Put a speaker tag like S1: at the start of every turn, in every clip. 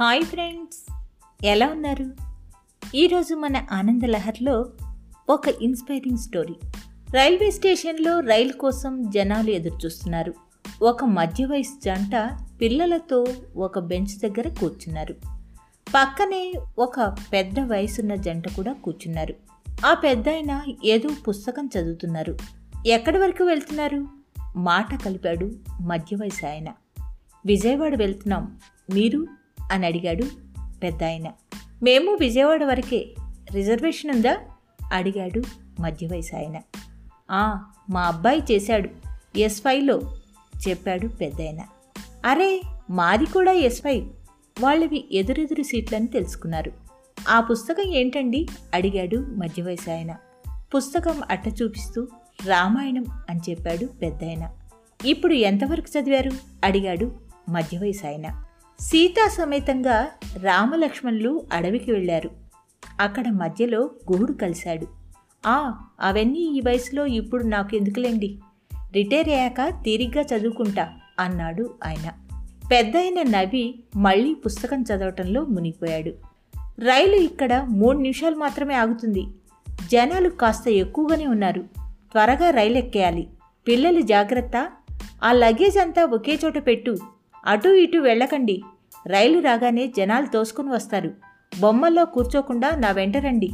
S1: Hi friends ఎలా ఉన్నారు? ఈరోజు మన ఆనందలహర్లో ఒక ఇన్స్పైరింగ్ స్టోరీ. రైల్వే స్టేషన్లో రైలు కోసం జనాలు ఎదురుచూస్తున్నారు. ఒక మధ్య వయసు జంట పిల్లలతో ఒక బెంచ్ దగ్గర కూర్చున్నారు. పక్కనే ఒక పెద్ద వయసున్న జంట కూడా కూర్చున్నారు. ఆ పెద్దాయన ఏదో పుస్తకం చదువుతున్నారు. ఎక్కడి వరకు వెళ్తున్నారు? మాట కలిపాడు మధ్య వయసు ఆయన. విజయవాడ వెళ్తున్నాం. మీరు? అని అడిగాడు పెద్ద ఆయన. మేము విజయవాడ వరకే రిజర్వేషన్ ఉందా? అడిగాడు మధ్య వయసు ఆయన. మా అబ్బాయి చేశాడు. ఎస్ ఫైవ్లో చెప్పాడు పెద్దాయన అరే మాది కూడా ఎస్ ఫైవ్. వాళ్ళవి ఎదురెదురు సీట్లని తెలుసుకున్నారు. ఆ పుస్తకం ఏంటండి? అడిగాడు మధ్య వయసు ఆయన. పుస్తకం అట్ట చూపిస్తూ రామాయణం అని చెప్పాడు పెద్దాయన ఇప్పుడు ఎంతవరకు చదివారు? అడిగాడు మధ్య వయసు ఆయన. సీతా సమేతంగా రామలక్ష్మణులు అడవికి వెళ్ళారు. అక్కడ మధ్యలో గోడు కలిశాడు. ఆ అవన్నీ ఈ వయసులో ఇప్పుడు నాకు ఎందుకులేండి? రిటైర్ అయ్యాక తీరిగ్గా చదువుకుంటా అన్నాడు ఆయన. పెద్దయిన నవి మళ్ళీ పుస్తకం చదవటంలో మునిగిపోయాడు. రైలు ఇక్కడ మూడు నిమిషాలు మాత్రమే ఆగుతుంది. జనాలు కాస్త ఎక్కువగానే ఉన్నారు. త్వరగా రైలు ఎక్కేయాలి పిల్లలు జాగ్రత్త. ఆ లగేజ్ అంతా ఒకే చోట పెట్టు. అటు ఇటు వెళ్ళకండి. రైలు రాగానే జనాలు తోసుకుని వస్తారు. బొమ్మల్లో కూర్చోకుండా నా వెంట రండి.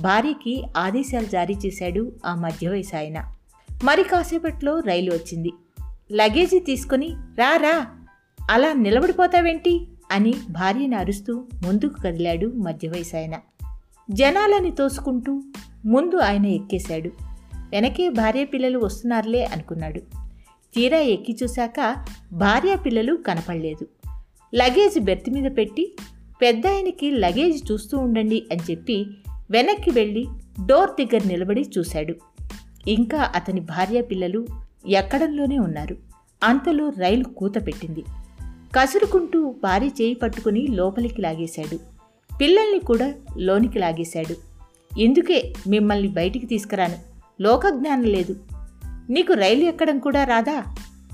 S1: భార్యకి ఆదేశాలు జారీ చేశాడు ఆ మధ్య వయసు ఆయన. మరి కాసేపట్లో రైలు వచ్చింది. లగేజీ తీసుకుని రా రా అలా నిలబడిపోతావేంటి? అని భార్యని అరుస్తూ ముందుకు కదిలాడు మధ్య వయసు ఆయన. జనాలని తోసుకుంటూ ముందు ఆయన ఎక్కేశాడు. వెనకే భార్య పిల్లలు వస్తున్నారులే అనుకున్నాడు. తీరా ఎక్కి చూశాక భార్య పిల్లలు కనపడలేదు. లగేజ్ బెర్త్ మీద పెట్టి పెద్ద ఆయనకి లగేజ్ చూస్తూ ఉండండి అని చెప్పి వెనక్కి వెళ్ళి డోర్ దగ్గర నిలబడి చూశాడు. ఇంకా అతని భార్య పిల్లలు ఎక్కడంలోనే ఉన్నారు. అంతలో రైలు కూత పెట్టింది. కసురుకుంటూ భార్య చేయి పట్టుకుని లోపలికి లాగేశాడు. పిల్లల్ని కూడా లోనికి లాగేశాడు. ఎందుకే మిమ్మల్ని బయటికి తీసుకురాను? లోకజ్ఞానం లేదు. నీకు రైలు ఎక్కడం కూడా రాదా?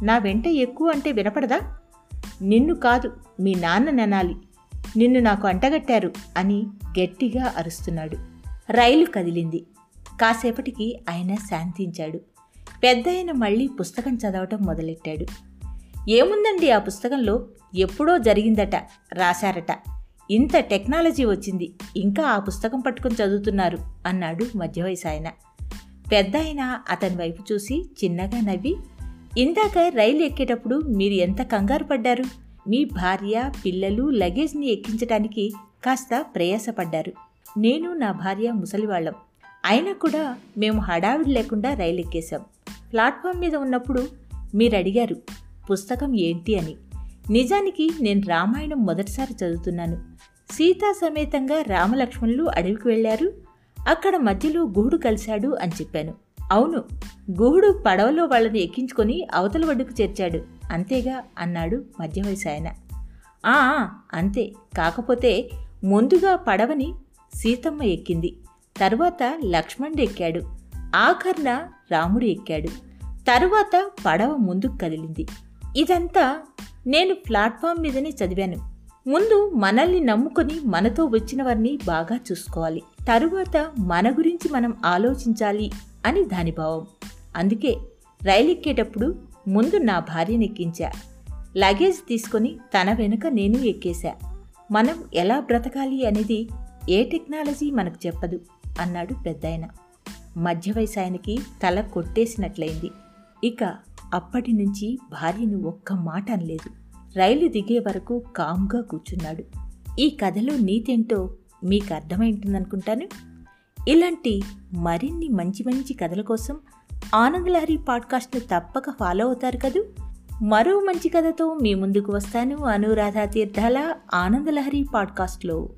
S1: నా వెంట ఎక్కువ అంటే వినపడదా? నిన్ను కాదు మీ నాన్న ననాలి. నిన్ను నాకు అంటగట్టారు అని గట్టిగా అరుస్తున్నాడు. రైలు కదిలింది. కాసేపటికి ఆయన శాంతించాడు. పెద్దాయన మళ్ళీ పుస్తకం చదవటం మొదలెట్టాడు. ఏముందండి ఆ పుస్తకంలో? ఎప్పుడో జరిగిందట రాశారట. ఇంత టెక్నాలజీ వచ్చింది ఇంకా ఆ పుస్తకం పట్టుకుని చదువుతున్నారు అన్నాడు మధ్య వయసు ఆయన. పెద్దాయన అతని వైపు చూసి చిన్నగా నవ్వి ఇందాక రైలు ఎక్కేటప్పుడు మీరు ఎంత కంగారు పడ్డారు? మీ భార్య పిల్లలు లగేజ్ని ఎక్కించడానికి కాస్త ప్రయాసపడ్డారు. నేను నా భార్య ముసలివాళ్ళం. అయినా కూడా మేము హడావిడి లేకుండా రైలు ఎక్కేశాం. ప్లాట్ఫామ్ మీద ఉన్నప్పుడు మీరు అడిగారు పుస్తకం ఏంటి అని. నిజానికి నేను రామాయణం మొదటిసారి చదువుతున్నాను. సీతా సమేతంగా రామలక్ష్మణులు అడవికి వెళ్ళారు. అక్కడ మధ్యలో గుహుడు కలిశాడు అని చెప్పాను. అవును గుహుడు పడవలో వాళ్ళని ఎక్కించుకొని అవతల ఒడ్డుకు చేర్చాడు. అంతేగా అన్నాడు మధ్య వయసు ఆయన. "ఆ, ఆ, అంతే. కాకపోతే ముందుగా పడవని సీతమ్మ ఎక్కింది. తరువాత లక్ష్మణుడు ఎక్కాడు. ఆఖర్న రాముడు ఎక్కాడు. తరువాత పడవ ముందుకు కదిలింది. ఇదంతా నేను ప్లాట్ఫామ్ మీదనే చదివాను. ముందు మనల్ని నమ్ముకొని మనతో వచ్చిన వారిని బాగా చూసుకోవాలి. తరువాత మన గురించి మనం ఆలోచించాలి అని దాని భావం. అందుకే రైలు ఎక్కేటప్పుడు ముందు నా భార్యని ఎక్కించా. లగేజ్ తీసుకొని తన వెనుక నేను ఎక్కేశా. మనం ఎలా బ్రతకాలి అనేది ఏ టెక్నాలజీ మనకు చెప్పదు అన్నాడు పెద్దాయన. మధ్య వయసు ఆయనకి తల కొట్టేసినట్లయింది. ఇక అప్పటి నుంచి భార్యను ఒక్క మాట అనలేదు. రైలు దిగే వరకు కామ్గా కూర్చున్నాడు. ఈ కథలో నీతేంటో మీకు అర్థమైంటుందనుకుంటాను? ఇలాంటి మరిన్ని మంచి మంచి కథల కోసం ఆనందలహరి పాడ్కాస్ట్ను తప్పక ఫాలో అవుతారు కదూ? మరో మంచి కథతో మీ ముందుకు వస్తాను అనురాధ తీర్థాల ఆనందలహరి పాడ్కాస్ట్లో.